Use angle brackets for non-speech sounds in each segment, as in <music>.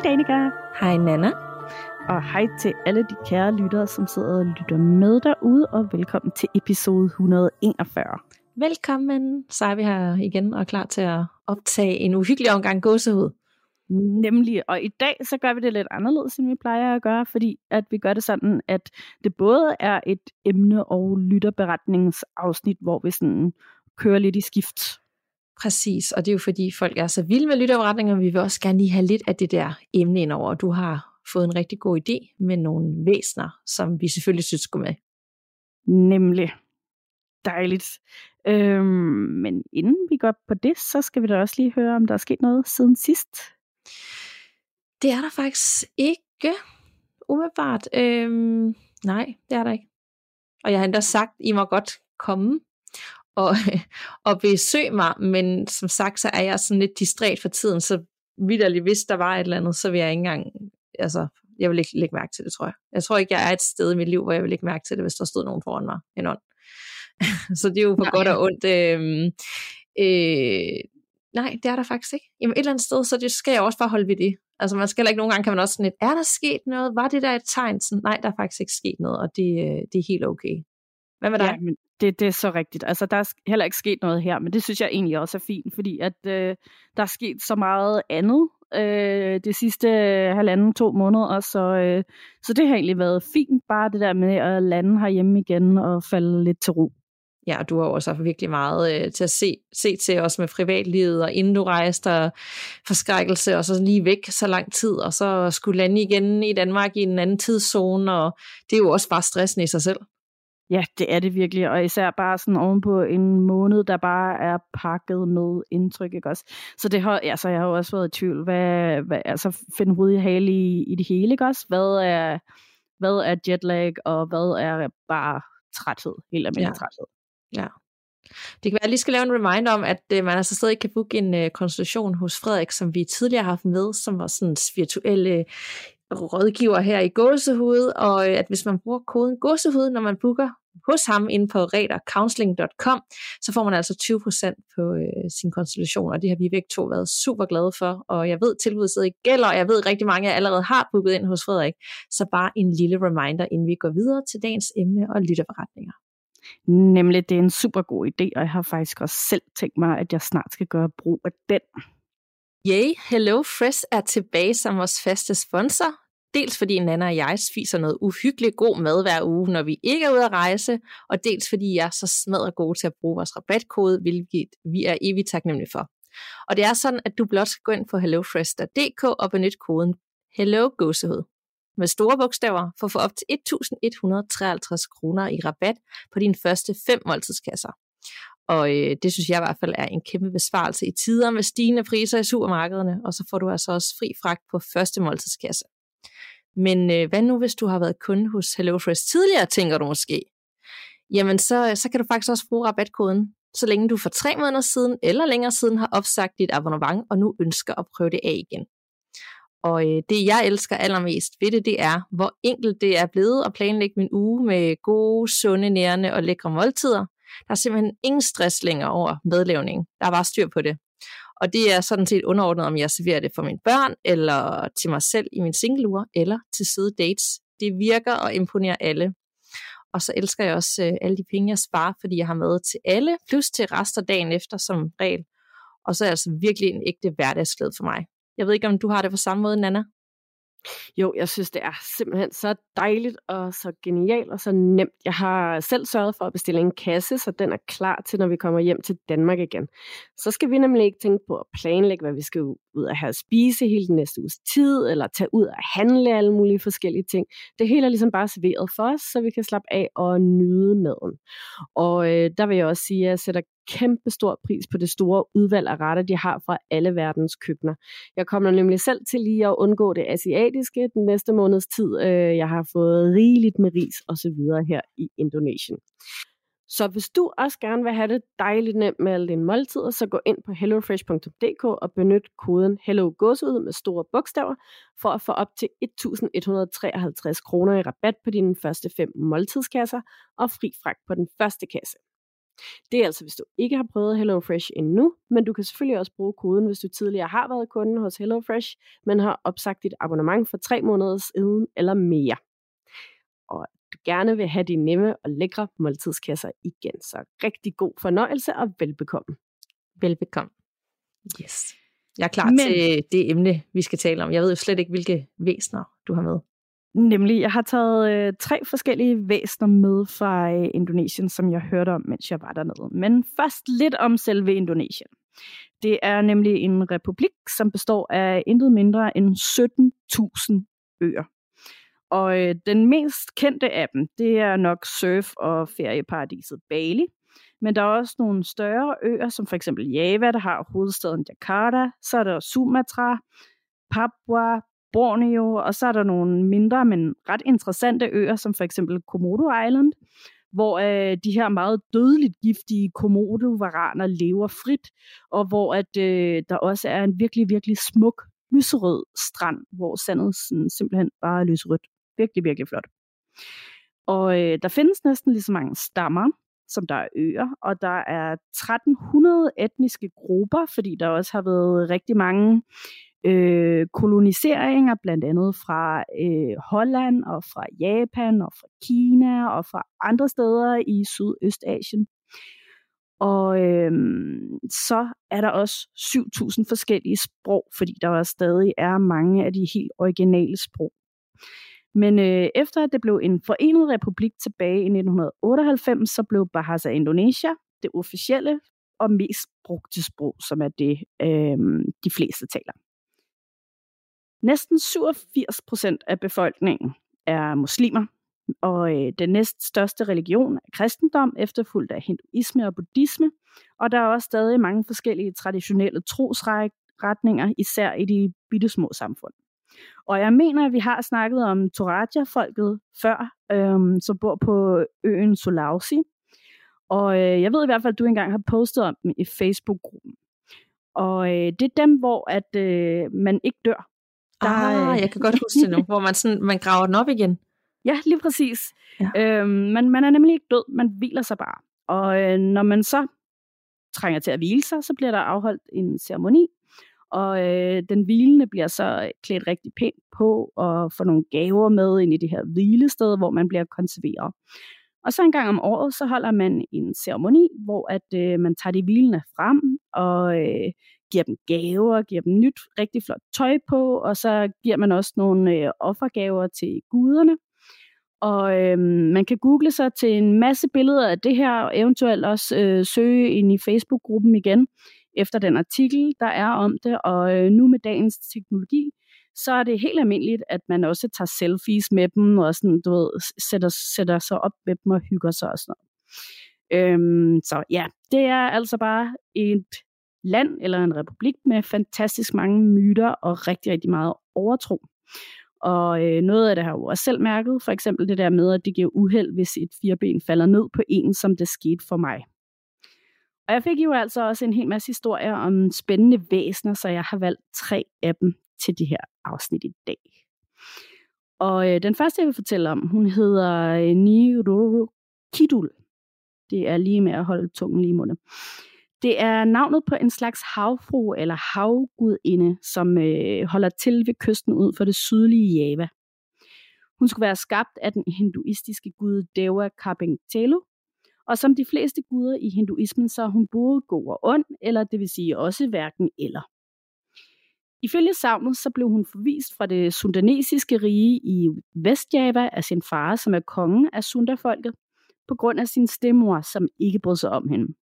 Hej Danika, Hej Nana. og hej til alle de kære lyttere, som sidder og lytter med derude, og velkommen til episode 141. Velkommen. Så er vi her igen og klar til at optage en uhyggelig omgang gåsehud. Nemlig, og i dag så gør vi det lidt anderledes, end vi plejer at gøre, fordi at vi gør det sådan, at det både er et emne- og lytterberetningsafsnit, hvor vi sådan kører lidt i skift. Præcis, og det er jo fordi folk er så vilde med lytterberetninger, vi vil også gerne lige have lidt af det der emne ind over. Du har fået en rigtig god idé med nogle væsner, som vi selvfølgelig synes skulle med. Nemlig. Dejligt. Øhm, men inden vi går på det, så skal vi da også lige høre, om der er sket noget siden sidst. Det er der faktisk ikke umiddelbart. Øhm, nej, det er der ikke. Og jeg har endda sagt, I må godt komme og, <laughs> og besøge mig, men som sagt, så er jeg sådan lidt distræt for tiden, så vidderligt, hvis der var et eller andet, så vil jeg ikke engang, altså, jeg vil ikke lægge mærke til det, tror jeg. Jeg tror ikke, jeg er et sted i mit liv, hvor jeg vil lægge mærke til det, hvis der stod nogen foran mig, en ånd. <laughs> så det er jo på Nej. godt og ondt. Øh, øh, nej, det er der faktisk ikke. Jamen et eller andet sted, så det skal jeg også bare holde ved det. Altså man skal ikke, nogle gange kan man også sådan lidt, er der sket noget? Var det der et tegn? Sådan, nej, der er faktisk ikke sket noget, og det, øh, det er helt okay. Hvad med dig? Ja, men det, det er så rigtigt. Altså, der er heller ikke sket noget her, men det synes jeg egentlig også er fint, fordi at øh, der er sket så meget andet øh, de sidste øh, halvanden, to måneder, så, øh, så det har egentlig været fint, bare det der med at lande herhjemme igen og falde lidt til ro. Ja, og du har også haft virkelig meget øh, til at se, se til os med privatlivet, og inden du rejste, og forskrækkelse, og så lige væk så lang tid, og så skulle lande igen i Danmark i en anden tidszone, og det er jo også bare stressende i sig selv. Ja, det er det virkelig, og især bare sådan ovenpå en måned, der bare er pakket med indtryk, ikke også? Så det har, altså, jeg har jo også været i tvivl, hvad, hvad altså finde hoved i hale i, i det hele, ikke også? Hvad er, hvad er jetlag, og hvad er bare træthed, helt almindelig Ja. træthed. Ja. Det kan være, at jeg lige skal lave en reminder om, at øh, man altså stadig kan booke en øh, konsultation hos Frederik, som vi tidligere har haft med, som var sådan virtuelle rådgiver her i Gåsehud, og øh, at hvis man bruger koden Gåsehud, når man booker hos ham inde på redercounseling.com, så får man altså 20% på øh, sin konsultation, og det har vi begge to været super glade for, og jeg ved, tilbuddet stadig gælder, og jeg ved, rigtig mange allerede har booket ind hos Frederik, så bare en lille reminder, inden vi går videre til dagens emne og lytterberetninger. Nemlig, det er en super god idé, og jeg har faktisk også selv tænkt mig, at jeg snart skal gøre brug af den. Yay, Hello Fresh er tilbage som vores faste sponsor. Dels fordi Nana og jeg spiser noget uhyggeligt god mad hver uge, når vi ikke er ude at rejse, og dels fordi jeg er så smadret gode til at bruge vores rabatkode, hvilket vi er evigt taknemmelige for. Og det er sådan, at du blot skal gå ind på hellofresh.dk og benytte koden HELLOGÅSEHUD med store bogstaver for at få op til 1.153 kroner i rabat på dine første fem måltidskasser. Og øh, det synes jeg i hvert fald er en kæmpe besvarelse i tider med stigende priser i supermarkederne, og så får du altså også fri fragt på første måltidskasse. Men øh, hvad nu, hvis du har været kunde hos HelloFresh tidligere, tænker du måske? Jamen, så, øh, så kan du faktisk også bruge rabatkoden, så længe du for tre måneder siden eller længere siden har opsagt dit abonnement, og nu ønsker at prøve det af igen. Og øh, det, jeg elsker allermest ved det, det er, hvor enkelt det er blevet at planlægge min uge med gode, sunde, nærende og lækre måltider. Der er simpelthen ingen stress længere over medlavning. Der er bare styr på det. Og det er sådan set underordnet, om jeg serverer det for mine børn, eller til mig selv i min single eller til side dates. Det virker og imponerer alle. Og så elsker jeg også øh, alle de penge, jeg sparer, fordi jeg har mad til alle, plus til rester dagen efter som regel. Og så er det altså virkelig en ægte hverdagsglæde for mig. Jeg ved ikke, om du har det på samme måde, Nana? Jo, jeg synes, det er simpelthen så dejligt og så genialt og så nemt. Jeg har selv sørget for at bestille en kasse, så den er klar til, når vi kommer hjem til Danmark igen. Så skal vi nemlig ikke tænke på at planlægge, hvad vi skal ud og have at spise hele den næste uges tid, eller tage ud og handle alle mulige forskellige ting. Det hele er ligesom bare serveret for os, så vi kan slappe af og nyde maden. Og øh, der vil jeg også sige, at jeg sætter kæmpe stor pris på det store udvalg af retter, de har fra alle verdens køkkener. Jeg kommer nemlig selv til lige at undgå det asiatiske den næste måneds tid. Øh, jeg har fået rigeligt med ris og så videre her i Indonesien. Så hvis du også gerne vil have det dejligt nemt med alle dine måltider, så gå ind på hellofresh.dk og benyt koden HelloGodsud med store bogstaver for at få op til 1.153 kroner i rabat på dine første fem måltidskasser og fri fragt på den første kasse. Det er altså, hvis du ikke har prøvet HelloFresh endnu, men du kan selvfølgelig også bruge koden, hvis du tidligere har været kunde hos HelloFresh, men har opsagt dit abonnement for tre måneder siden eller mere. Og du gerne vil have de nemme og lækre måltidskasser igen. Så rigtig god fornøjelse og velbekomme. Velbekomme. Yes. Jeg er klar Men... til det emne, vi skal tale om. Jeg ved jo slet ikke, hvilke væsner du har med. Nemlig, jeg har taget øh, tre forskellige væsner med fra øh, Indonesien, som jeg hørte om, mens jeg var dernede. Men først lidt om selve Indonesien. Det er nemlig en republik, som består af intet mindre end 17.000 øer. Og øh, den mest kendte af dem, det er nok surf- og ferieparadiset Bali. Men der er også nogle større øer, som for eksempel Java, der har hovedstaden Jakarta. Så er der Sumatra, Papua, Borneo, og så er der nogle mindre, men ret interessante øer, som for eksempel Komodo Island, hvor øh, de her meget dødeligt giftige komodo-varaner lever frit, og hvor at øh, der også er en virkelig, virkelig smuk lyserød strand, hvor sandet sådan, simpelthen bare er lyserødt. Virkelig, virkelig flot. Og øh, der findes næsten lige så mange stammer, som der er øer, og der er 1300 etniske grupper, fordi der også har været rigtig mange øh, koloniseringer, blandt andet fra øh, Holland og fra Japan og fra Kina og fra andre steder i Sydøstasien. Og øh, så er der også 7.000 forskellige sprog, fordi der også stadig er mange af de helt originale sprog. Men øh, efter at det blev en forenet republik tilbage i 1998, så blev Bahasa Indonesia det officielle og mest brugte sprog, som er det, øh, de fleste taler. Næsten 87 procent af befolkningen er muslimer, og øh, den næst største religion er kristendom, efterfulgt af hinduisme og buddhisme, og der er også stadig mange forskellige traditionelle trosretninger, især i de bittesmå samfund. Og jeg mener, at vi har snakket om Toraja-folket før, øhm, som bor på øen Sulawesi. Og øh, jeg ved i hvert fald, at du engang har postet om dem i Facebook-gruppen. Og øh, det er dem, hvor at øh, man ikke dør. Der, ah, jeg kan godt huske det nu, hvor man, sådan, man graver den op igen. Ja, lige præcis. Ja. Øhm, man, man er nemlig ikke død, man hviler sig bare. Og øh, når man så trænger til at hvile sig, så bliver der afholdt en ceremoni, og øh, den hvilende bliver så klædt rigtig pænt på og får nogle gaver med ind i det her hvilested, hvor man bliver konserveret. Og så en gang om året, så holder man en ceremoni, hvor at øh, man tager de hvilende frem og øh, giver dem gaver, giver dem nyt, rigtig flot tøj på, og så giver man også nogle øh, offergaver til guderne. Og øh, man kan google sig til en masse billeder af det her, og eventuelt også øh, søge ind i Facebook-gruppen igen efter den artikel, der er om det. Og øh, nu med dagens teknologi, så er det helt almindeligt, at man også tager selfies med dem, og sådan, du ved, sætter, sætter sig op med dem og hygger sig og sådan noget. Øhm, så ja, det er altså bare et land eller en republik med fantastisk mange myter og rigtig, rigtig meget overtro. Og øh, noget af det har jeg jo også selv mærket, for eksempel det der med, at det giver uheld, hvis et fireben falder ned på en, som det skete for mig. Og jeg fik jo altså også en hel masse historier om spændende væsener, så jeg har valgt tre af dem til de her afsnit i dag. Og øh, den første, jeg vil fortælle om, hun hedder øh, Niruru Kidul. Det er lige med at holde tungen lige i munden. Det er navnet på en slags havfru eller havgudinde, som øh, holder til ved kysten ud for det sydlige Java. Hun skulle være skabt af den hinduistiske gud Deva Kapengtelu, og som de fleste guder i hinduismen, så er hun både god og ond, eller det vil sige også hverken eller. Ifølge savnet så blev hun forvist fra det sundanesiske rige i Vestjava af sin far, som er kongen af Sundafolket, på grund af sin stemmor, som ikke brød sig om hende.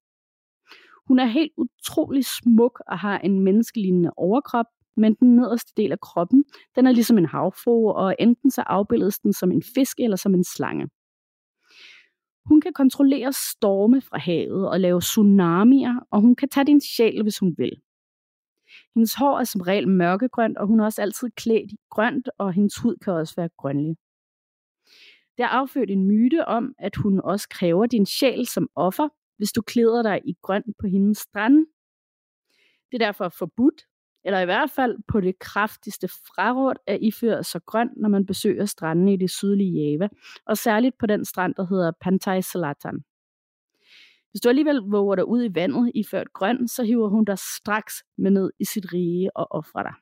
Hun er helt utrolig smuk og har en menneskelignende overkrop, men den nederste del af kroppen, den er ligesom en havfrue, og enten så afbildes den som en fisk eller som en slange. Hun kan kontrollere storme fra havet og lave tsunamier, og hun kan tage din sjæl, hvis hun vil. Hendes hår er som regel mørkegrønt, og hun er også altid klædt i grønt, og hendes hud kan også være grønlig. Der er affødt en myte om, at hun også kræver din sjæl som offer, hvis du klæder dig i grønt på hendes strand. Det er derfor forbudt, eller i hvert fald på det kraftigste fraråd at iføre sig grønt, når man besøger stranden i det sydlige Java, og særligt på den strand, der hedder Pantai Selatan. Hvis du alligevel våger dig ud i vandet iført grøn, så hiver hun dig straks med ned i sit rige og offrer dig.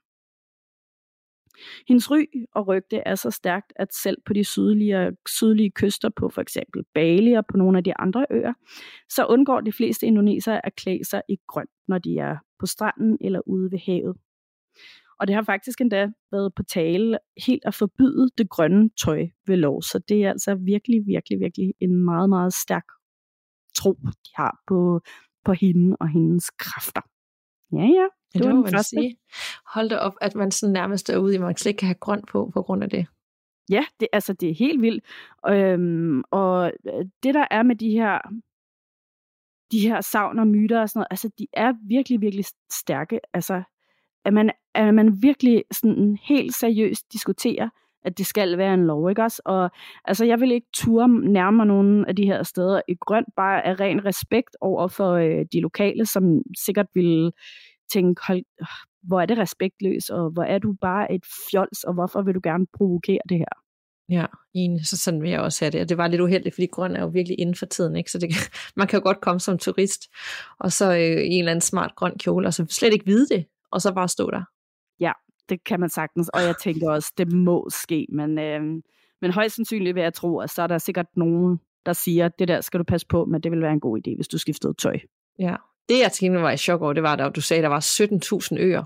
Hendes ry og rygte er så stærkt, at selv på de sydlige, sydlige kyster på for eksempel Bali og på nogle af de andre øer, så undgår de fleste indonesere at klæde sig i grønt, når de er på stranden eller ude ved havet. Og det har faktisk endda været på tale helt at forbyde det grønne tøj ved lov. Så det er altså virkelig, virkelig, virkelig en meget, meget stærk tro, de har på, på hende og hendes kræfter. Ja, ja. Det, det var den første. Sige. Hold da op, at man sådan nærmest er ude i, at man slet ikke kan have grøn på, på grund af det. Ja, det, altså det er helt vildt. Øhm, og øh, det der er med de her de her savn og myter og sådan noget, altså de er virkelig, virkelig stærke. Altså, at man, at man virkelig sådan helt seriøst diskuterer, at det skal være en lov, ikke også? Og altså, jeg vil ikke ture nærmere nogen af de her steder i grønt, bare af ren respekt over for øh, de lokale, som sikkert vil tænke, hold, hvor er det respektløst, og hvor er du bare et fjols, og hvorfor vil du gerne provokere det her? Ja, enig. Så sådan vil jeg også have det. Og det var lidt uheldigt, fordi grøn er jo virkelig inden for tiden. Ikke? Så det, <laughs> man kan jo godt komme som turist, og så øh, i en eller anden smart grøn kjole, og så slet ikke vide det, og så bare stå der. Ja, det kan man sagtens. Og jeg tænker også, det må ske. Men, øh, men højst sandsynligt vil jeg tro, at så er der sikkert nogen, der siger, det der skal du passe på, men det vil være en god idé, hvis du skiftede tøj. Ja, det jeg tænkte var i chok over, det var, at du sagde, at der var 17.000 øer.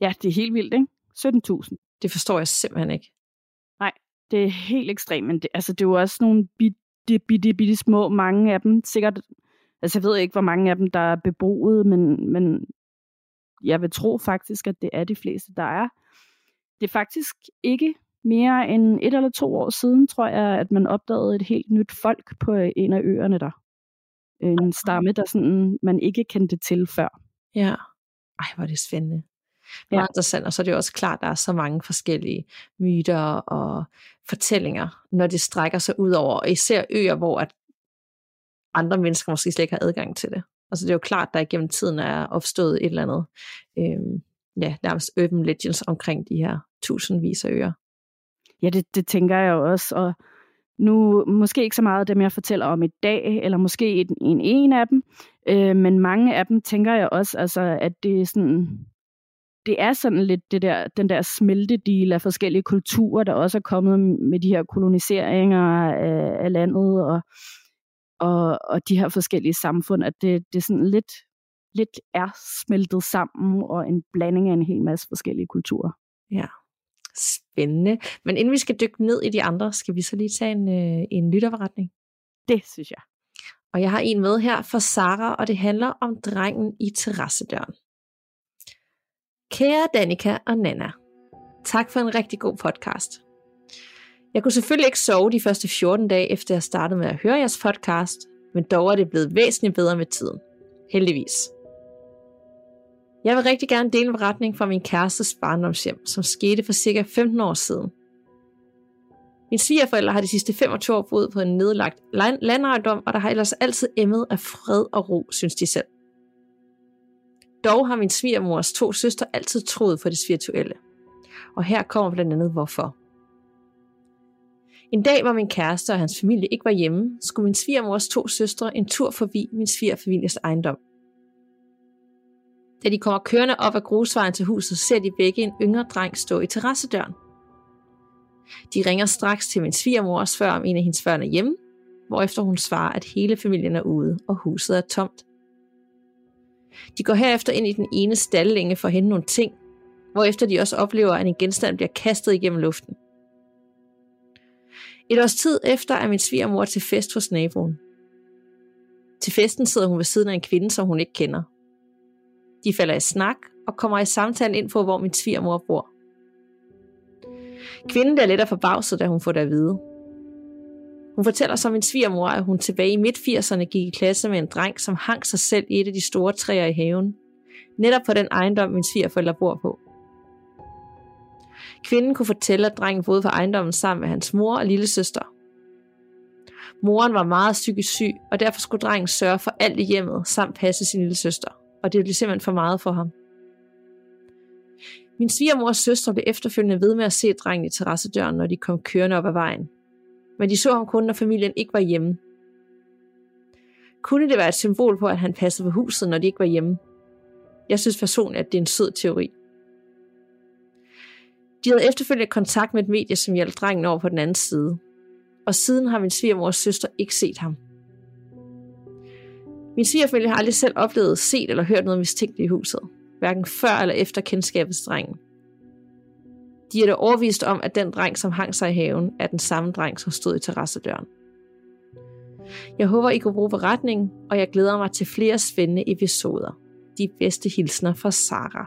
Ja, det er helt vildt, ikke? 17.000. Det forstår jeg simpelthen ikke. Nej, det er helt ekstremt, men det, altså, det er jo også nogle bitte, bitte, bitte små, mange af dem, sikkert, altså jeg ved ikke, hvor mange af dem, der er beboet, men, men jeg vil tro faktisk, at det er de fleste, der er. Det er faktisk ikke mere end et eller to år siden, tror jeg, at man opdagede et helt nyt folk på en af øerne der en stamme, der sådan, man ikke kendte til før. Ja. Ej, hvor er det spændende. Meget ja. interessant, og så er det også klart, at der er så mange forskellige myter og fortællinger, når det strækker sig ud over, og især øer, hvor at andre mennesker måske slet ikke har adgang til det. Altså det er jo klart, der igennem tiden er opstået et eller andet, øhm, ja, nærmest urban legends omkring de her tusindvis af øer. Ja, det, det tænker jeg også, og nu, måske ikke så meget af dem, jeg fortæller om i dag, eller måske en, en, en af dem, øh, men mange af dem tænker jeg også, altså, at det er sådan, det er sådan lidt det der, den der smeltedil af forskellige kulturer, der også er kommet med de her koloniseringer af, af landet, og, og, og de her forskellige samfund, at det, det sådan lidt, lidt er smeltet sammen, og en blanding af en hel masse forskellige kulturer. Ja, Spændende. Men inden vi skal dykke ned i de andre, skal vi så lige tage en, øh, en lytterforretning? Det synes jeg. Og jeg har en med her for Sara, og det handler om drengen i terrassedøren. Kære Danika og Nana, tak for en rigtig god podcast. Jeg kunne selvfølgelig ikke sove de første 14 dage, efter jeg startede med at høre jeres podcast, men dog er det blevet væsentligt bedre med tiden. Heldigvis. Jeg vil rigtig gerne dele en beretning fra min kærestes barndomshjem, som skete for cirka 15 år siden. Min svigerforældre har de sidste 25 år boet på en nedlagt landejendom, og der har ellers altid emmet af fred og ro, synes de selv. Dog har min svigermors to søstre altid troet på det spirituelle. Og her kommer blandt andet hvorfor. En dag, hvor min kæreste og hans familie ikke var hjemme, skulle min svigermors to søstre en tur forbi min svigerfamilies ejendom – da de kommer kørende op ad grusvejen til huset, ser de begge en yngre dreng stå i terrassedøren. De ringer straks til min svigermor og spørger, om en af hendes børn er hjemme, hvorefter hun svarer, at hele familien er ude, og huset er tomt. De går herefter ind i den ene stallænge for at hente nogle ting, hvorefter de også oplever, at en genstand bliver kastet igennem luften. Et års tid efter er min svigermor til fest hos naboen. Til festen sidder hun ved siden af en kvinde, som hun ikke kender, de falder i snak og kommer i samtale ind på, hvor min svigermor bor. Kvinden er lidt af forbavset, da hun får det at vide. Hun fortæller så min svigermor, at hun tilbage i midt-80'erne gik i klasse med en dreng, som hang sig selv i et af de store træer i haven. Netop på den ejendom, min svigerforældre bor på. Kvinden kunne fortælle, at drengen boede på ejendommen sammen med hans mor og lille søster. Moren var meget psykisk syg, og derfor skulle drengen sørge for alt i hjemmet, samt passe sin lille søster. Og det blev simpelthen for meget for ham. Min svigermors søstre blev efterfølgende ved med at se drengen i terrassedøren, når de kom kørende op ad vejen. Men de så ham kun, når familien ikke var hjemme. Kunne det være et symbol på, at han passede på huset, når de ikke var hjemme? Jeg synes personligt, at det er en sød teori. De havde efterfølgende kontakt med et medie, som hjalp drengen over på den anden side. Og siden har min svigermors søster ikke set ham. Min svigerfamilie har aldrig selv oplevet, set eller hørt noget mistænkeligt i huset. Hverken før eller efter kendskabet til drengen. De er da overvist om, at den dreng, som hang sig i haven, er den samme dreng, som stod i terrassedøren. Jeg håber, I kunne bruge beretningen, og jeg glæder mig til flere spændende episoder. De bedste hilsner fra Sara.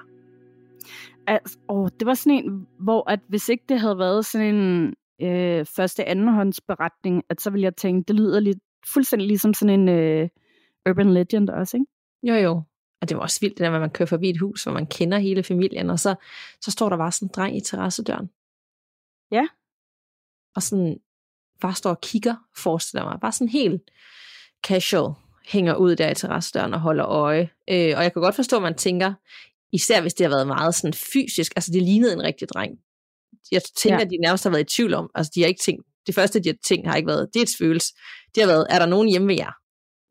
Altså, åh, det var sådan en, hvor at hvis ikke det havde været sådan en øh, første andenhånds beretning, at så ville jeg tænke, det lyder lidt fuldstændig ligesom sådan en øh, urban legend også, ikke? Jo, jo. Og det var også vildt, det der at man kører forbi et hus, hvor man kender hele familien, og så, så står der bare sådan en dreng i terrassedøren. Ja. Og sådan bare står og kigger, forestiller mig. Bare sådan helt casual hænger ud der i terrassedøren og holder øje. Øh, og jeg kan godt forstå, at man tænker, især hvis det har været meget sådan fysisk, altså det lignede en rigtig dreng. Jeg tænker, ja. at de nærmest har været i tvivl om, altså de har ikke tænkt, det første de har tænkt har ikke været, det er et følelse. Det har været, er der nogen hjemme ved jer?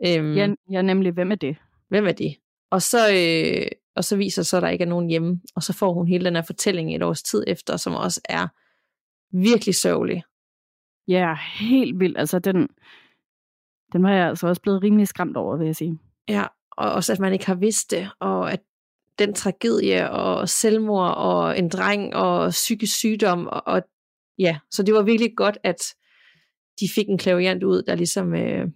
Øhm, ja, ja, nemlig, hvem er det? Hvem er det? Og så, øh, og så viser så, at der ikke er nogen hjemme, og så får hun hele den her fortælling et års tid efter, som også er virkelig sørgelig. Ja, helt vildt. Altså, den, den var jeg altså også blevet rimelig skræmt over, vil jeg sige. Ja, og også at man ikke har vidst det, og at den tragedie og selvmord og en dreng og psykisk sygdom, og, og ja, så det var virkelig godt, at de fik en klaviant ud, der ligesom øh,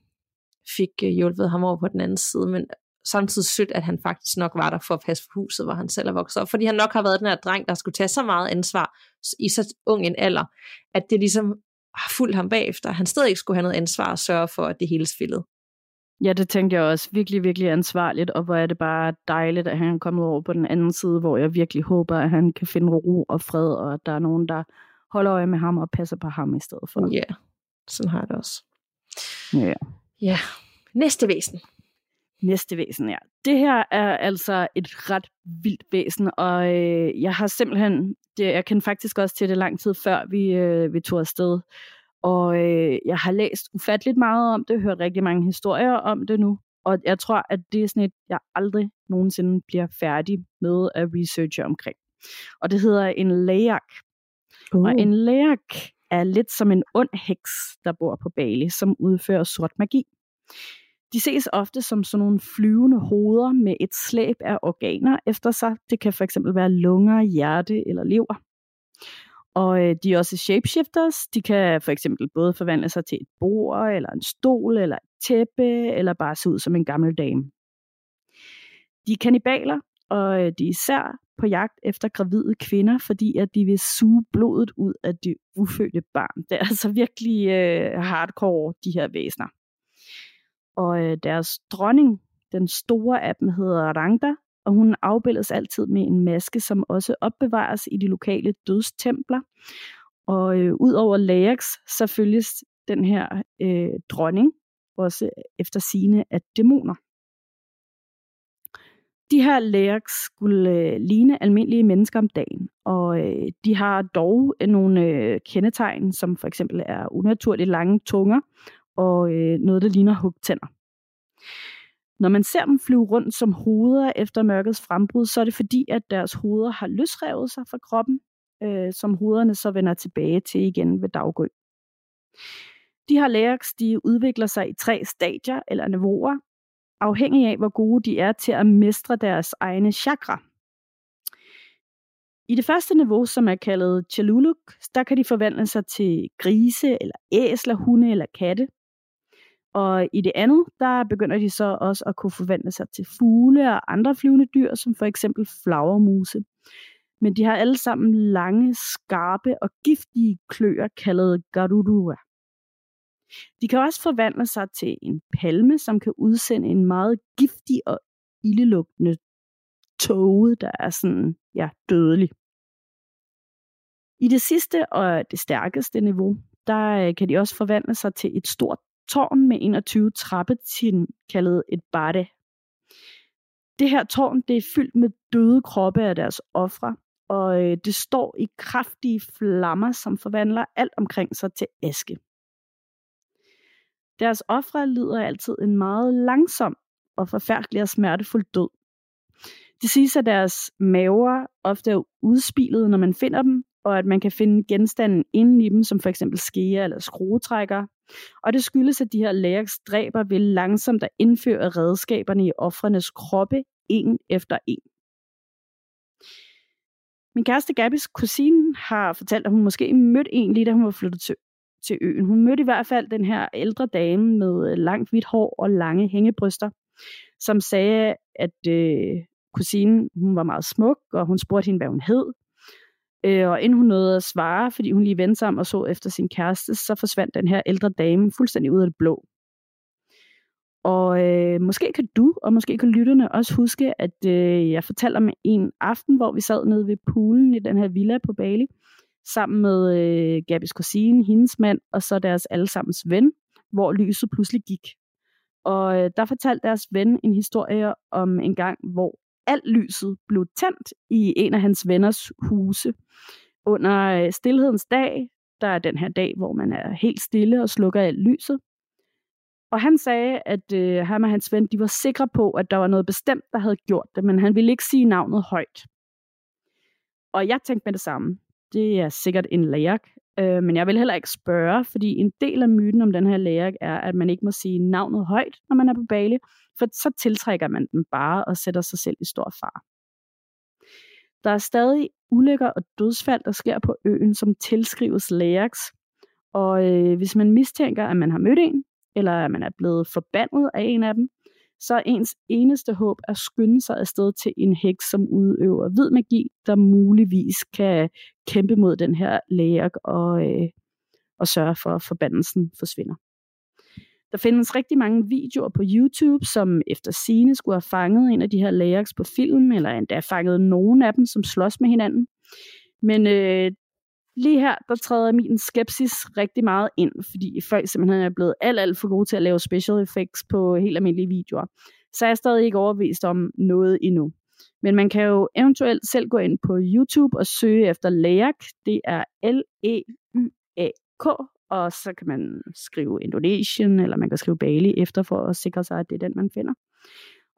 fik øh, hjulpet ham over på den anden side, men samtidig sødt, at han faktisk nok var der for at passe på huset, hvor han selv er vokset op, fordi han nok har været den her dreng, der skulle tage så meget ansvar i så ung en alder, at det ligesom har fulgt ham bagefter. Han stadig ikke skulle have noget ansvar og sørge for, at det hele spillede. Ja, det tænkte jeg også. Virkelig, virkelig ansvarligt, og hvor er det bare dejligt, at han er kommet over på den anden side, hvor jeg virkelig håber, at han kan finde ro og fred, og at der er nogen, der holder øje med ham og passer på ham i stedet for. Ja, yeah. sådan har jeg det også. Ja. Ja. Næste væsen. Næste væsen, ja. Det her er altså et ret vildt væsen, og øh, jeg har simpelthen, det, jeg kendte faktisk også til det lang tid før vi, øh, vi tog afsted. Og øh, jeg har læst ufatteligt meget om det, hørt rigtig mange historier om det nu. Og jeg tror, at det er sådan et, jeg aldrig nogensinde bliver færdig med at researche omkring. Og det hedder en lajak. Uh. Og en lajak er lidt som en ond heks, der bor på Bali, som udfører sort magi. De ses ofte som sådan nogle flyvende hoveder med et slæb af organer efter sig. Det kan fx være lunger, hjerte eller lever. Og øh, de er også shapeshifters. De kan for eksempel både forvandle sig til et bord, eller en stol, eller et tæppe, eller bare se ud som en gammel dame. De er kannibaler, og øh, de er især på jagt efter gravide kvinder, fordi at de vil suge blodet ud af det ufødte barn. Det er altså virkelig øh, hardcore, de her væsener. Og øh, deres dronning, den store af dem, hedder Rangda, og hun afbildes altid med en maske, som også opbevares i de lokale dødstempler. Og øh, ud over Lajax, så følges den her øh, dronning også efter sine af dæmoner. De her Lajax skulle øh, ligne almindelige mennesker om dagen, og øh, de har dog øh, nogle øh, kendetegn, som for eksempel er unaturligt lange tunger og øh, noget, der ligner hugtænder. Når man ser dem flyve rundt som hoveder efter mørkets frembrud, så er det fordi, at deres hoveder har løsrevet sig fra kroppen, øh, som hovederne så vender tilbage til igen ved daggry. De her lærks, de udvikler sig i tre stadier eller niveauer, afhængig af hvor gode de er til at mestre deres egne chakra. I det første niveau, som er kaldet Chaluluk, der kan de forvandle sig til grise, eller æsler, hunde eller katte. Og i det andet, der begynder de så også at kunne forvandle sig til fugle og andre flyvende dyr, som for eksempel flagermuse. Men de har alle sammen lange, skarpe og giftige kløer, kaldet garurua. De kan også forvandle sig til en palme, som kan udsende en meget giftig og ildelugtende tåge, der er sådan, ja, dødelig. I det sidste og det stærkeste niveau, der øh, kan de også forvandle sig til et stort tårn med 21 trappetrin, kaldet et barde. Det her tårn, det er fyldt med døde kroppe af deres ofre, og øh, det står i kraftige flammer, som forvandler alt omkring sig til aske. Deres ofre lider altid en meget langsom og forfærdelig og smertefuld død. Det siges, at deres maver ofte er udspilet, når man finder dem, og at man kan finde genstande inde i dem, som for eksempel skeer eller skruetrækker. Og det skyldes, at de her lærks dræber vil langsomt at indføre redskaberne i offrenes kroppe, en efter en. Min kæreste Gabis kusine har fortalt, at hun måske mødte en lige da hun var flyttet til, til øen. Hun mødte i hvert fald den her ældre dame med øh, langt hvidt hår og lange hængebryster, som sagde, at øh, kusinen hun var meget smuk, og hun spurgte hende, hvad hun hed. Øh, og inden hun nåede at svare, fordi hun lige vendte sig om og så efter sin kæreste, så forsvandt den her ældre dame fuldstændig ud af det blå. Og øh, måske kan du, og måske kan lytterne også huske, at øh, jeg fortalte om en aften, hvor vi sad nede ved poolen i den her villa på Bali, sammen med øh, Gabis kusine, hendes mand, og så deres allesammens ven, hvor lyset pludselig gik. Og øh, der fortalte deres ven en historie om en gang, hvor alt lyset blev tændt i en af hans venners huse. Under øh, stillhedens dag, der er den her dag, hvor man er helt stille og slukker alt lyset. Og han sagde, at øh, ham og hans ven, de var sikre på, at der var noget bestemt, der havde gjort det, men han ville ikke sige navnet højt. Og jeg tænkte med det samme. Det er sikkert en lærk, øh, men jeg vil heller ikke spørge, fordi en del af myten om den her lærk er, at man ikke må sige navnet højt, når man er på Bali, for så tiltrækker man den bare og sætter sig selv i stor far. Der er stadig ulykker og dødsfald, der sker på øen, som tilskrives lærks, og øh, hvis man mistænker, at man har mødt en, eller at man er blevet forbandet af en af dem, så er ens eneste håb at skynde sig afsted til en heks, som udøver hvid magi, der muligvis kan kæmpe mod den her læger og, øh, og sørge for, at forbandelsen forsvinder. Der findes rigtig mange videoer på YouTube, som efter sine skulle have fanget en af de her lærks på film, eller endda fanget nogen af dem, som slås med hinanden. Men øh, lige her, der træder min skepsis rigtig meget ind, fordi folk simpelthen er blevet alt, alt for gode til at lave special effects på helt almindelige videoer. Så jeg er stadig ikke overbevist om noget endnu. Men man kan jo eventuelt selv gå ind på YouTube og søge efter LEAK. Det er L-E-Y-A-K, og så kan man skrive Indonesien, eller man kan skrive Bali efter for at sikre sig, at det er den, man finder.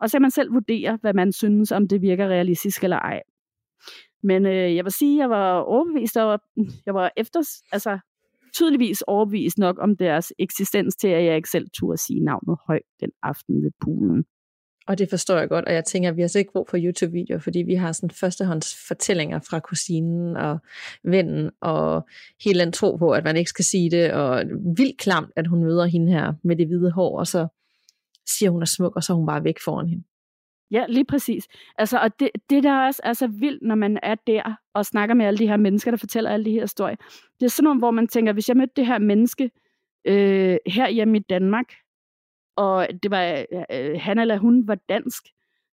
Og så kan man selv vurdere, hvad man synes, om det virker realistisk eller ej. Men øh, jeg vil sige, at jeg var overbevist over, <laughs> jeg var efter, altså tydeligvis overbevist nok om deres eksistens til, at jeg ikke selv turde sige navnet højt den aften ved poolen. Og det forstår jeg godt, og jeg tænker, at vi har så ikke brug for YouTube-videoer, fordi vi har sådan førstehånds fortællinger fra kusinen og vennen, og helt en tro på, at man ikke skal sige det, og vildt klamt, at hun møder hende her med det hvide hår, og så siger hun er smuk, og så er hun bare væk foran hende. Ja, lige præcis. Altså, og det, det der også er så vildt, når man er der og snakker med alle de her mennesker, der fortæller alle de her historier. Det er sådan noget, hvor man tænker, hvis jeg mødte det her menneske øh, her hjemme i Danmark, og det var, øh, han eller hun var dansk,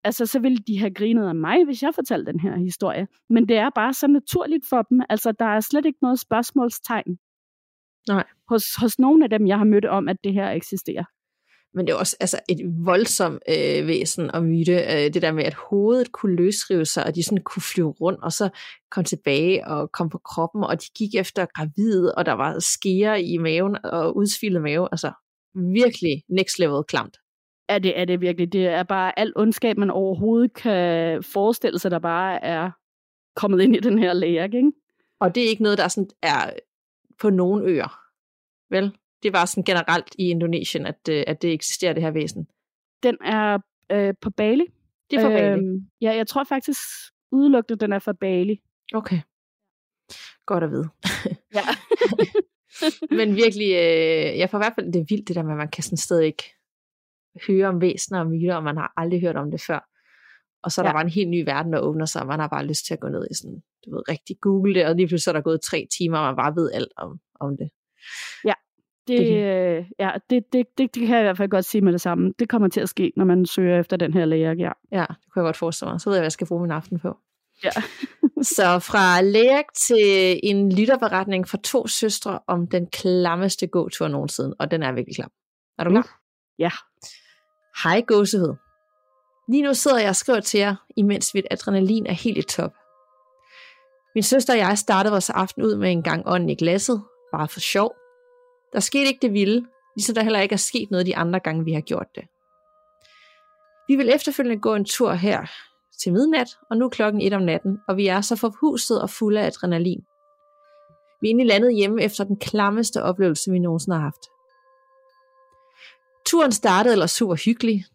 altså så ville de have grinet af mig, hvis jeg fortalte den her historie. Men det er bare så naturligt for dem. Altså, der er slet ikke noget spørgsmålstegn Nej. Hos, hos nogle af dem, jeg har mødt om, at det her eksisterer men det er også altså, et voldsomt øh, væsen og myte, øh, det der med, at hovedet kunne løsrive sig, og de sådan kunne flyve rundt, og så kom tilbage og kom på kroppen, og de gik efter gravide, og der var skære i maven og udsfilet mave, altså virkelig next level klamt. Er det, er det virkelig. Det er bare al ondskab, man overhovedet kan forestille sig, der bare er kommet ind i den her læge, ikke? Og det er ikke noget, der sådan er på nogen øer, vel? Det var sådan generelt i Indonesien, at, øh, at det eksisterer, det her væsen? Den er øh, på Bali. Det er fra Bali? Øh, ja, jeg tror faktisk udelukkende, den er fra Bali. Okay. Godt at vide. ja. <laughs> Men virkelig, øh, jeg får i hvert fald, det er vildt det der med, at man kan sådan stadig ikke høre om væsener og myter, og man har aldrig hørt om det før. Og så er ja. der bare en helt ny verden, der åbner sig, og man har bare lyst til at gå ned i sådan, du ved, rigtig google det, og lige pludselig så er der gået tre timer, og man bare ved alt om, om det. Ja, Det, det, ja, det, det, det, det kan jeg i hvert fald godt sige med det samme. Det kommer til at ske, når man søger efter den her læge, ja. Ja, det kunne jeg godt forestille mig. Så ved jeg, hvad jeg skal bruge min aften på. Ja. <laughs> så fra læge til en lytterberetning fra to søstre om den klammeste gåtur nogensinde, og den er virkelig klam. Er du klar? Uh, ja. Hej gåsehud. Lige nu sidder jeg og skriver til jer, imens mit adrenalin er helt i top. Min søster og jeg startede vores aften ud med en gang ånden i glasset, bare for sjov. Der skete ikke det vilde, ligesom der heller ikke er sket noget de andre gange, vi har gjort det. Vi vil efterfølgende gå en tur her til midnat, og nu er klokken et om natten, og vi er så forhuset og fulde af adrenalin. Vi er egentlig landet hjemme efter den klammeste oplevelse, vi nogensinde har haft. Turen startede eller super hyggelig.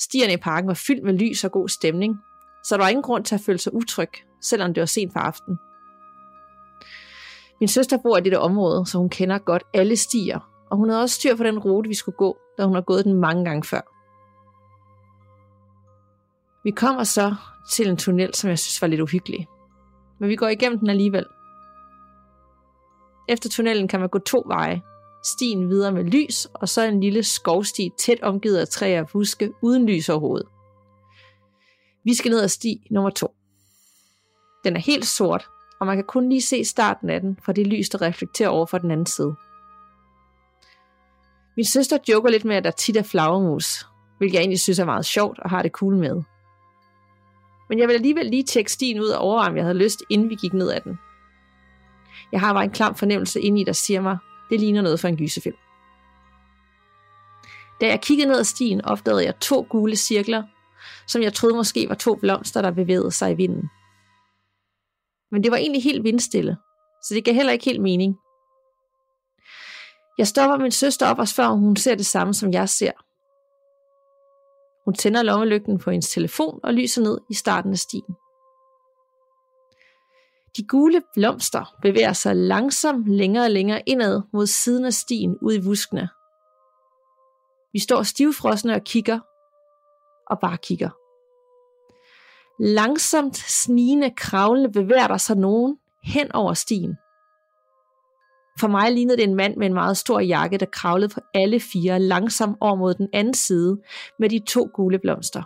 Stierne i parken var fyldt med lys og god stemning, så der var ingen grund til at føle sig utryg, selvom det var sent på aftenen. Min søster bor i dette område, så hun kender godt alle stier, og hun havde også styr på den rute, vi skulle gå, da hun har gået den mange gange før. Vi kommer så til en tunnel, som jeg synes var lidt uhyggelig. Men vi går igennem den alligevel. Efter tunnelen kan man gå to veje. Stien videre med lys, og så en lille skovsti tæt omgivet af træer og buske uden lys overhovedet. Vi skal ned ad sti nummer to. Den er helt sort, og man kan kun lige se starten af den, for det lys, der reflekterer over for den anden side. Min søster joker lidt med, at der tit er flagermus, hvilket jeg egentlig synes er meget sjovt og har det cool med. Men jeg vil alligevel lige tjekke stien ud og overveje, om jeg havde lyst, inden vi gik ned ad den. Jeg har bare en klam fornemmelse inde i, der siger mig, det ligner noget for en gyserfilm. Da jeg kiggede ned ad stien, opdagede jeg to gule cirkler, som jeg troede måske var to blomster, der bevægede sig i vinden. Men det var egentlig helt vindstille, så det gav heller ikke helt mening. Jeg stopper min søster op og spørger, om hun ser det samme, som jeg ser. Hun tænder lommelygten på hendes telefon og lyser ned i starten af stien. De gule blomster bevæger sig langsomt længere og længere indad mod siden af stien ud i buskene. Vi står stivfrosne og kigger, og bare kigger. Langsomt snigende kravlende bevæger der sig nogen hen over stien. For mig lignede det en mand med en meget stor jakke, der kravlede på alle fire langsomt over mod den anden side med de to gule blomster.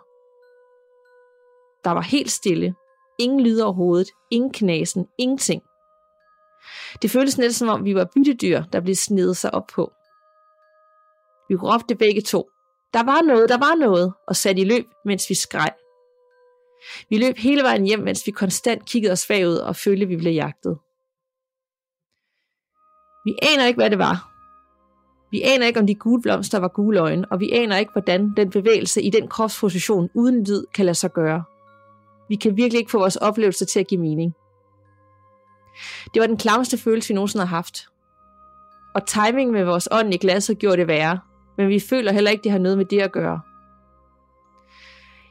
Der var helt stille. Ingen lyd overhovedet. Ingen knasen. Ingenting. Det føltes næsten som om, vi var byttedyr, der blev snedet sig op på. Vi råbte begge to. Der var noget, der var noget, og satte i løb, mens vi skreg. Vi løb hele vejen hjem, mens vi konstant kiggede os bagud og følte, at vi blev jagtet. Vi aner ikke, hvad det var. Vi aner ikke, om de gule blomster var gule øjne, og vi aner ikke, hvordan den bevægelse i den kropsposition uden lyd kan lade sig gøre. Vi kan virkelig ikke få vores oplevelse til at give mening. Det var den klammeste følelse, vi nogensinde har haft. Og timing med vores ånd i glasset gjorde det værre, men vi føler heller ikke, det har noget med det at gøre.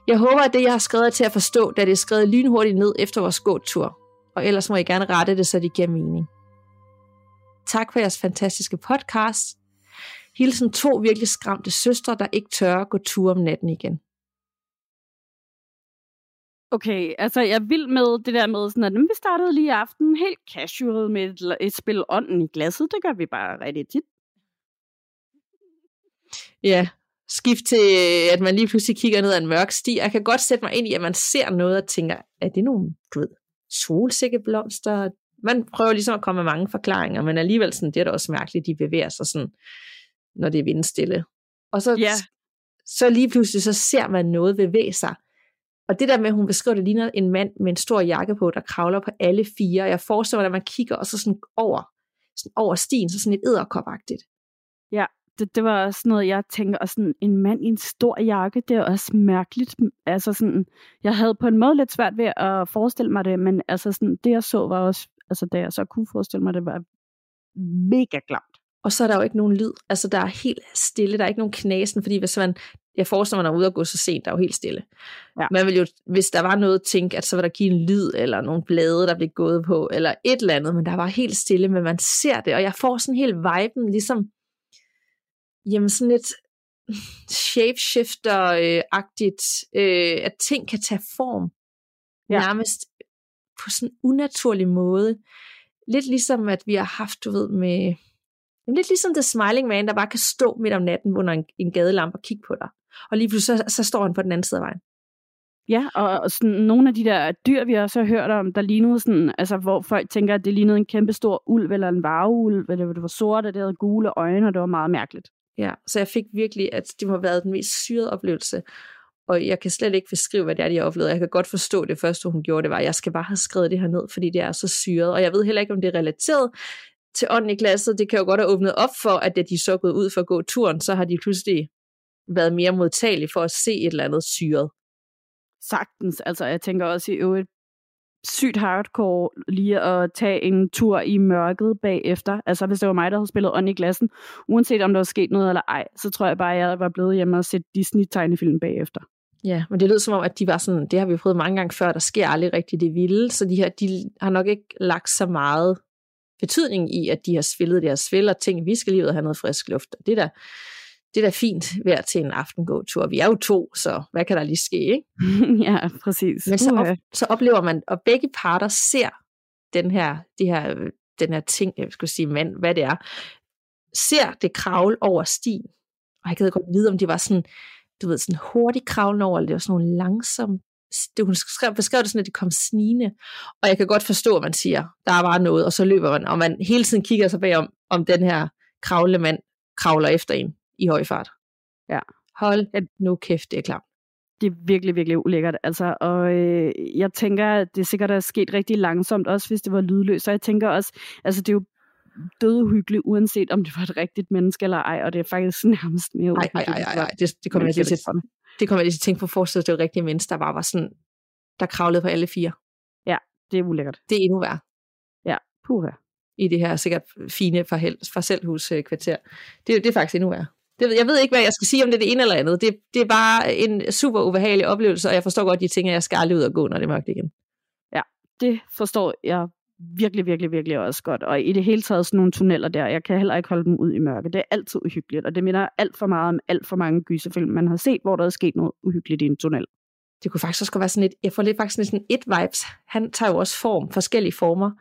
Jeg håber, at det, jeg har skrevet, er til at forstå, da det er skrevet lynhurtigt ned efter vores gåtur. Og ellers må I gerne rette det, så det giver mening. Tak for jeres fantastiske podcast. Hilsen to virkelig skræmte søstre, der ikke tør at gå tur om natten igen. Okay, altså jeg vil med det der med, sådan at vi startede lige i aften helt casual med et, et spil ånden i glasset. Det gør vi bare rigtig tit. Ja, skift til, at man lige pludselig kigger ned ad en mørk sti. Jeg kan godt sætte mig ind i, at man ser noget og tænker, er det nogle, du ved, solsikkeblomster? Man prøver ligesom at komme med mange forklaringer, men alligevel sådan, det er da også mærkeligt, de bevæger sig sådan, når det er vindstille. Og så, Ja. så lige pludselig, så ser man noget bevæge sig. Og det der med, at hun beskriver, det ligner en mand med en stor jakke på, der kravler på alle fire. Jeg forestiller mig, at man kigger og så sådan over, sådan over stien, så sådan et æderkopagtigt. Det, det var også noget, jeg tænker, og sådan en mand i en stor jakke, det er også mærkeligt. Altså sådan, jeg havde på en måde lidt svært ved at forestille mig det, men altså sådan, det jeg så var også, altså det jeg så kunne forestille mig, det var mega klamt. Og så er der jo ikke nogen lyd. Altså, der er helt stille. Der er ikke nogen knasen, fordi hvis man, jeg forestiller mig, når man ude og gå så sent, der er jo helt stille. Ja. Man vil jo, hvis der var noget, tænke, at så var der give en lyd, eller nogle blade, der blev gået på, eller et eller andet, men der var helt stille, men man ser det, og jeg får sådan helt viben, ligesom, jamen sådan lidt shapeshifter-agtigt, øh, at ting kan tage form, Ja. nærmest på sådan en unaturlig måde. Lidt ligesom, at vi har haft, du ved, med er lidt ligesom The Smiling Man, der bare kan stå midt om natten under en, en gadelampe og kigge på dig. Og lige pludselig så, så står han på den anden side af vejen. Ja, og, og sådan, nogle af de der dyr, vi også har hørt om, der lignede sådan, altså hvor folk tænker, at det lignede en kæmpe stor ulv eller en varulv, eller det var sort, og det havde gule øjne, og det var meget mærkeligt. Ja, så jeg fik virkelig, at det må have været den mest syrede oplevelse. Og jeg kan slet ikke beskrive, hvad det er, de har oplevet. Jeg kan godt forstå det første, hun gjorde, det var, at jeg skal bare have skrevet det her ned, fordi det er så syret. Og jeg ved heller ikke, om det er relateret til ånden i glasset. Det kan jo godt have åbnet op for, at da de så gået ud for at gå turen, så har de pludselig været mere modtagelige for at se et eller andet syret. Sagtens. Altså, jeg tænker også i øvrigt sygt hardcore lige at tage en tur i mørket bagefter. Altså, hvis det var mig, der havde spillet ånd i glassen, uanset om der var sket noget eller ej, så tror jeg bare, at jeg var blevet hjemme og set Disney-tegnefilm bagefter. Ja, men det lød som om, at de var sådan, det har vi prøvet mange gange før, der sker aldrig rigtigt det vilde, så de, her, de har nok ikke lagt så meget betydning i, at de har spillet deres spil, og tænkt, vi skal lige ud og have noget frisk luft. Og det der, det er da fint hver til en aftengåtur. Vi er jo to, så hvad kan der lige ske, ikke? <laughs> ja, præcis. Men så, op, så oplever man, og begge parter ser den her, de her, den her ting, jeg skulle sige mand, hvad det er, ser det kravle over stien. Og jeg kan godt vide, om det var sådan, du ved, sådan hurtigt kravlende over, eller det var sådan nogle langsomme det, hun skrev, beskrev det sådan, at det kom snigende. Og jeg kan godt forstå, at man siger, der er bare noget, og så løber man, og man hele tiden kigger sig bagom, om den her kravlende mand kravler efter en i høj fart. Ja. Hold nu kæft, det er klart. Det er virkelig, virkelig ulækkert. Altså, og øh, jeg tænker, at det sikkert er sket rigtig langsomt, også hvis det var lydløst. Og jeg tænker også, altså det er jo døde uanset om det var et rigtigt menneske eller ej, og det er faktisk <laughs> nærmest mere uhyggeligt. Ej, ej, ej, ej. Det, det kommer jeg til at det kommer jeg lige til at tænke på, forestille det var rigtige mennesker, der bare var sådan, der kravlede på alle fire. Ja, det er ulækkert. Det er endnu værre. Ja, puha. I det her sikkert fine parcelhuskvarter. Det, det er faktisk endnu værre. Det, jeg ved ikke, hvad jeg skal sige om det, det ene eller andet. Det, det er bare en super ubehagelig oplevelse, og jeg forstår godt de ting, at jeg skal aldrig ud og gå, når det er mørkt igen. Ja, det forstår jeg virkelig, virkelig, virkelig også godt. Og i det hele taget sådan nogle tunneller der, jeg kan heller ikke holde dem ud i mørke. Det er altid uhyggeligt, og det minder alt for meget om alt for mange gyserfilm, man har set, hvor der er sket noget uhyggeligt i en tunnel. Det kunne faktisk også være sådan et, jeg får lidt faktisk sådan et vibes. Han tager jo også form, forskellige former.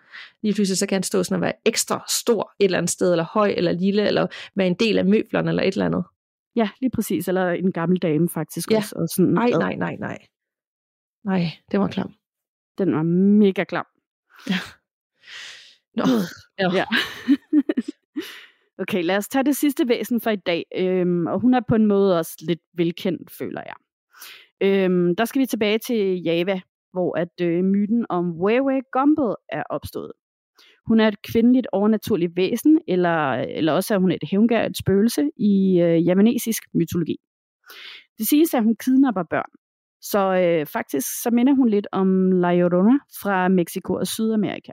Lige pludselig så kan han stå sådan og være ekstra stor et eller andet sted, eller høj, eller lille, eller være en del af møblerne, eller et eller andet. Ja, lige præcis. Eller en gammel dame faktisk ja. også. Og sådan, nej, nej, nej, nej. Nej, det var klam. Den var mega klam. Ja. Nå, ja. ja. <laughs> okay, lad os tage det sidste væsen for i dag. Øhm, og hun er på en måde også lidt velkendt, føler jeg. Øhm, der skal vi tilbage til Java, hvor at øh, myten om Wewe Gumbel er opstået. Hun er et kvindeligt overnaturligt væsen, eller, eller også er hun et hævngærligt spøgelse i øh, javanesisk mytologi. Det siges, at hun kidnapper børn. Så øh, faktisk så minder hun lidt om La Llorona fra Mexico og Sydamerika.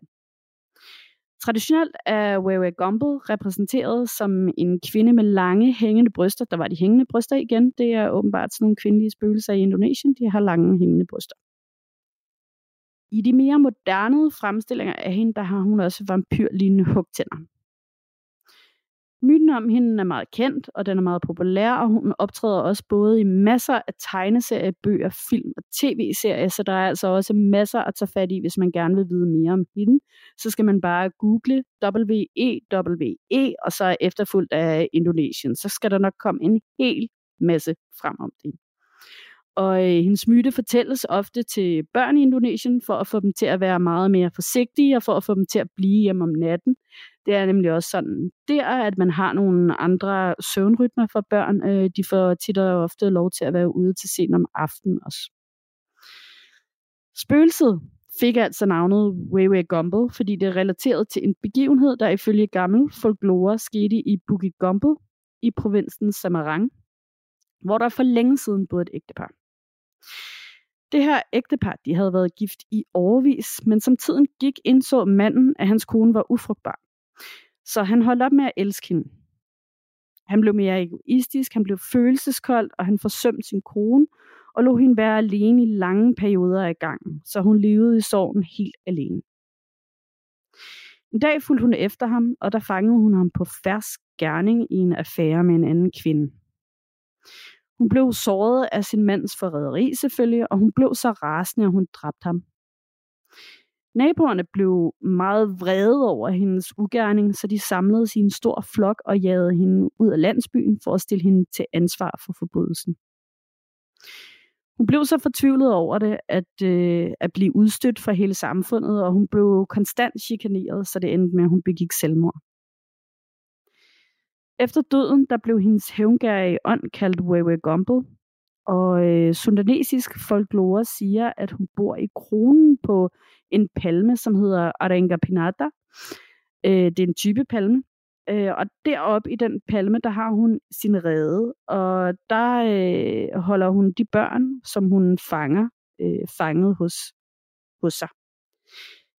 Traditionelt er Wewe Gumbel repræsenteret som en kvinde med lange hængende bryster. Der var de hængende bryster igen. Det er åbenbart sådan nogle kvindelige spøgelser i Indonesien. De har lange hængende bryster. I de mere moderne fremstillinger af hende, der har hun også vampyrlignende hugtænder. Myten om hende er meget kendt, og den er meget populær, og hun optræder også både i masser af tegneserier, bøger, film og tv-serier, så der er altså også masser at tage fat i, hvis man gerne vil vide mere om hende. Så skal man bare google WEWE, og så efterfulgt af Indonesien. Så skal der nok komme en hel masse frem om det. Og øh, hendes myte fortælles ofte til børn i Indonesien for at få dem til at være meget mere forsigtige og for at få dem til at blive hjemme om natten. Det er nemlig også sådan der, at man har nogle andre søvnrytmer for børn. Øh, de får tit og ofte lov til at være ude til sent om aftenen også. Spøgelset fik altså navnet Wewe Gumble, fordi det er relateret til en begivenhed, der ifølge gammel folklore skete i Bukit Gumble i provinsen Samarang, hvor der for længe siden boede et ægtepar. Det her ægtepar, de havde været gift i overvis, men som tiden gik, indså manden, at hans kone var ufrugtbar. Så han holdt op med at elske hende. Han blev mere egoistisk, han blev følelseskold, og han forsømte sin kone, og lå hende være alene i lange perioder af gangen, så hun levede i sorgen helt alene. En dag fulgte hun efter ham, og der fangede hun ham på fersk gerning i en affære med en anden kvinde. Hun blev såret af sin mands forræderi selvfølgelig, og hun blev så rasende, at hun dræbte ham. Naboerne blev meget vrede over hendes ugerning, så de samlede sin stor flok og jagede hende ud af landsbyen for at stille hende til ansvar for forbrydelsen. Hun blev så fortvivlet over det, at, øh, at blive udstødt fra hele samfundet, og hun blev konstant chikaneret, så det endte med, at hun begik selvmord. Efter døden, der blev hendes hævngærige ånd kaldt Wewe Gumbel, og øh, sundanesisk folklore siger, at hun bor i kronen på en palme, som hedder Arenga Pinata. Øh, det er en type palme. Øh, og deroppe i den palme, der har hun sin rede, og der øh, holder hun de børn, som hun fanger, øh, fanget hos, hos sig.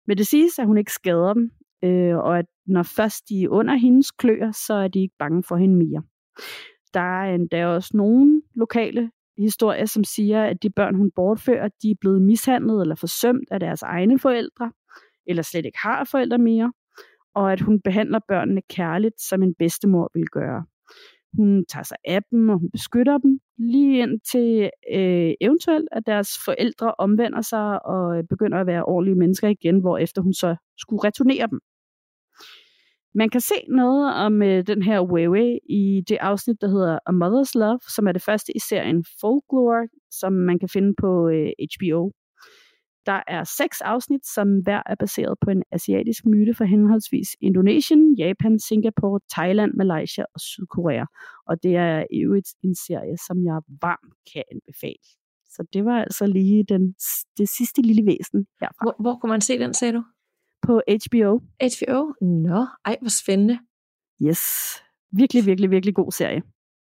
Men det siges, at hun ikke skader dem, øh, og at når først de er under hendes kløer, så er de ikke bange for hende mere. Der er endda også nogle lokale historier, som siger, at de børn, hun bortfører, de er blevet mishandlet eller forsømt af deres egne forældre, eller slet ikke har forældre mere, og at hun behandler børnene kærligt, som en bedstemor vil gøre. Hun tager sig af dem, og hun beskytter dem, lige indtil øh, eventuelt, at deres forældre omvender sig og øh, begynder at være ordentlige mennesker igen, hvor efter hun så skulle returnere dem. Man kan se noget om øh, den her Wewe i det afsnit, der hedder A Mother's Love, som er det første i serien Folklore, som man kan finde på øh, HBO. Der er seks afsnit, som hver er baseret på en asiatisk myte fra henholdsvis Indonesien, Japan, Singapore, Thailand, Malaysia og Sydkorea. Og det er i øvrigt en serie, som jeg varmt kan anbefale. Så det var altså lige den, det sidste lille væsen herfra. Hvor, hvor kunne man se den, sagde du? På HBO. HBO? Nå, ej, hvor spændende. Yes. Virkelig, virkelig, virkelig god serie.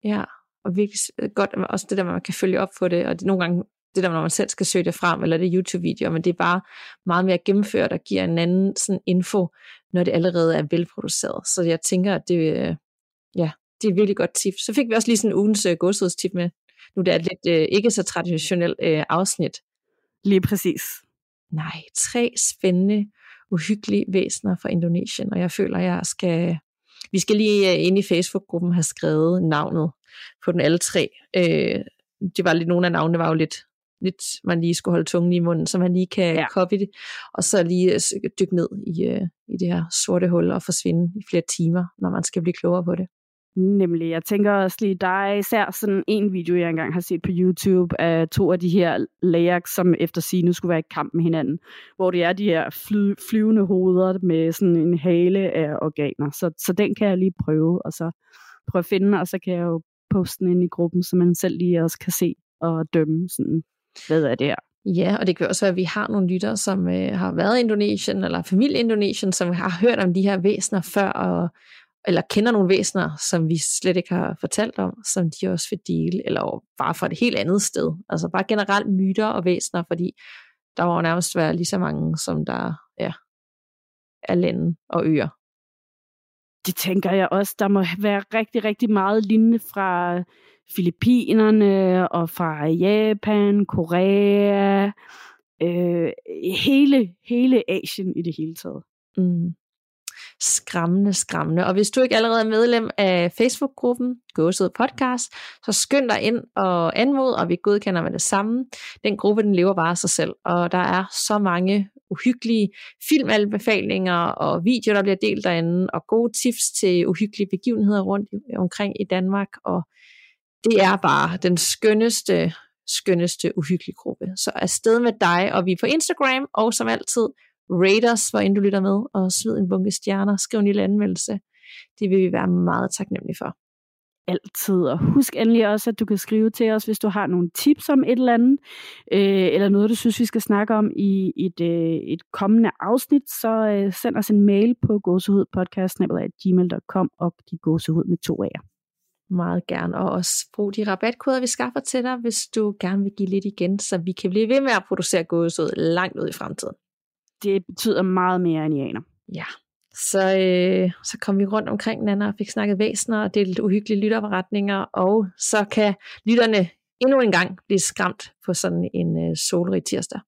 Ja, og virkelig godt, også det der, man kan følge op på det, og det, nogle gange det der, når man selv skal søge det frem, eller det YouTube-videoer, men det er bare meget mere gennemført og giver en anden sådan info, når det allerede er velproduceret. Så jeg tænker, at det, øh, ja, det er et virkelig godt tip. Så fik vi også lige sådan en ugens øh, tip med. Nu det er et lidt øh, ikke så traditionelt øh, afsnit. Lige præcis. Nej, tre spændende, uhyggelige væsener fra Indonesien, og jeg føler, jeg skal... Vi skal lige øh, ind i Facebook-gruppen have skrevet navnet på den alle tre. Øh, det var lidt, nogle af navnene var jo lidt lidt, man lige skulle holde tungen i munden, så man lige kan ja. copy det, og så lige øh, dykke ned i, uh, i det her sorte hul og forsvinde i flere timer, når man skal blive klogere på det. Nemlig, jeg tænker også lige, der er især sådan en video, jeg engang har set på YouTube af to af de her layaks, som efter sine skulle være i kamp med hinanden, hvor det er de her fly, flyvende hoveder med sådan en hale af organer. Så, så den kan jeg lige prøve, og så prøve at finde, og så kan jeg jo poste den ind i gruppen, så man selv lige også kan se og dømme sådan, hvad er det her? Ja, og det kan også være, at vi har nogle lyttere, som øh, har været i Indonesien, eller familie i Indonesien, som har hørt om de her væsener før, og, eller kender nogle væsener, som vi slet ikke har fortalt om, som de også vil dele, eller bare fra et helt andet sted. Altså bare generelt myter og væsener, fordi der må nærmest være lige så mange, som der ja, er lande og øer. Det tænker jeg også. Der må være rigtig, rigtig meget lignende fra Filippinerne og fra Japan, Korea, øh, hele, hele Asien i det hele taget. Mm. Skræmmende, skræmmende. Og hvis du ikke allerede er medlem af Facebook-gruppen Gåsede Podcast, så skynd dig ind og anmod, og vi godkender med det samme. Den gruppe, den lever bare sig selv, og der er så mange uhyggelige filmanbefalinger og videoer, der bliver delt derinde, og gode tips til uhyggelige begivenheder rundt omkring i Danmark, og det er bare den skønneste, skønneste uhyggelige gruppe. Så afsted med dig, og vi er på Instagram, og som altid, rate os, hvor end du lytter med, og smid en bunke stjerner, skriv en lille anmeldelse. Det vil vi være meget taknemmelige for. Altid. Og husk endelig også, at du kan skrive til os, hvis du har nogle tips om et eller andet, øh, eller noget, du synes, vi skal snakke om i et, øh, et kommende afsnit, så øh, send os en mail på gåsehudpodcast.gmail.com og de gåsehud med to af jer meget gerne, og også brug de rabatkoder, vi skaffer til dig, hvis du gerne vil give lidt igen, så vi kan blive ved med at producere gåsehud langt ud i fremtiden. Det betyder meget mere, end I aner. Ja, så, øh, så kom vi rundt omkring Nana og fik snakket væsener og delt uhyggelige lytterberetninger, og så kan lytterne endnu en gang blive skræmt på sådan en øh, solrig tirsdag.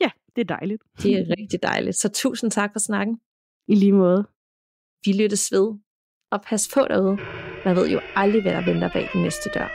Ja, det er dejligt. Det er <laughs> rigtig dejligt. Så tusind tak for snakken. I lige måde. Vi lyttes ved, og pas på derude. Man ved jo aldrig, hvad der venter bag den næste dør.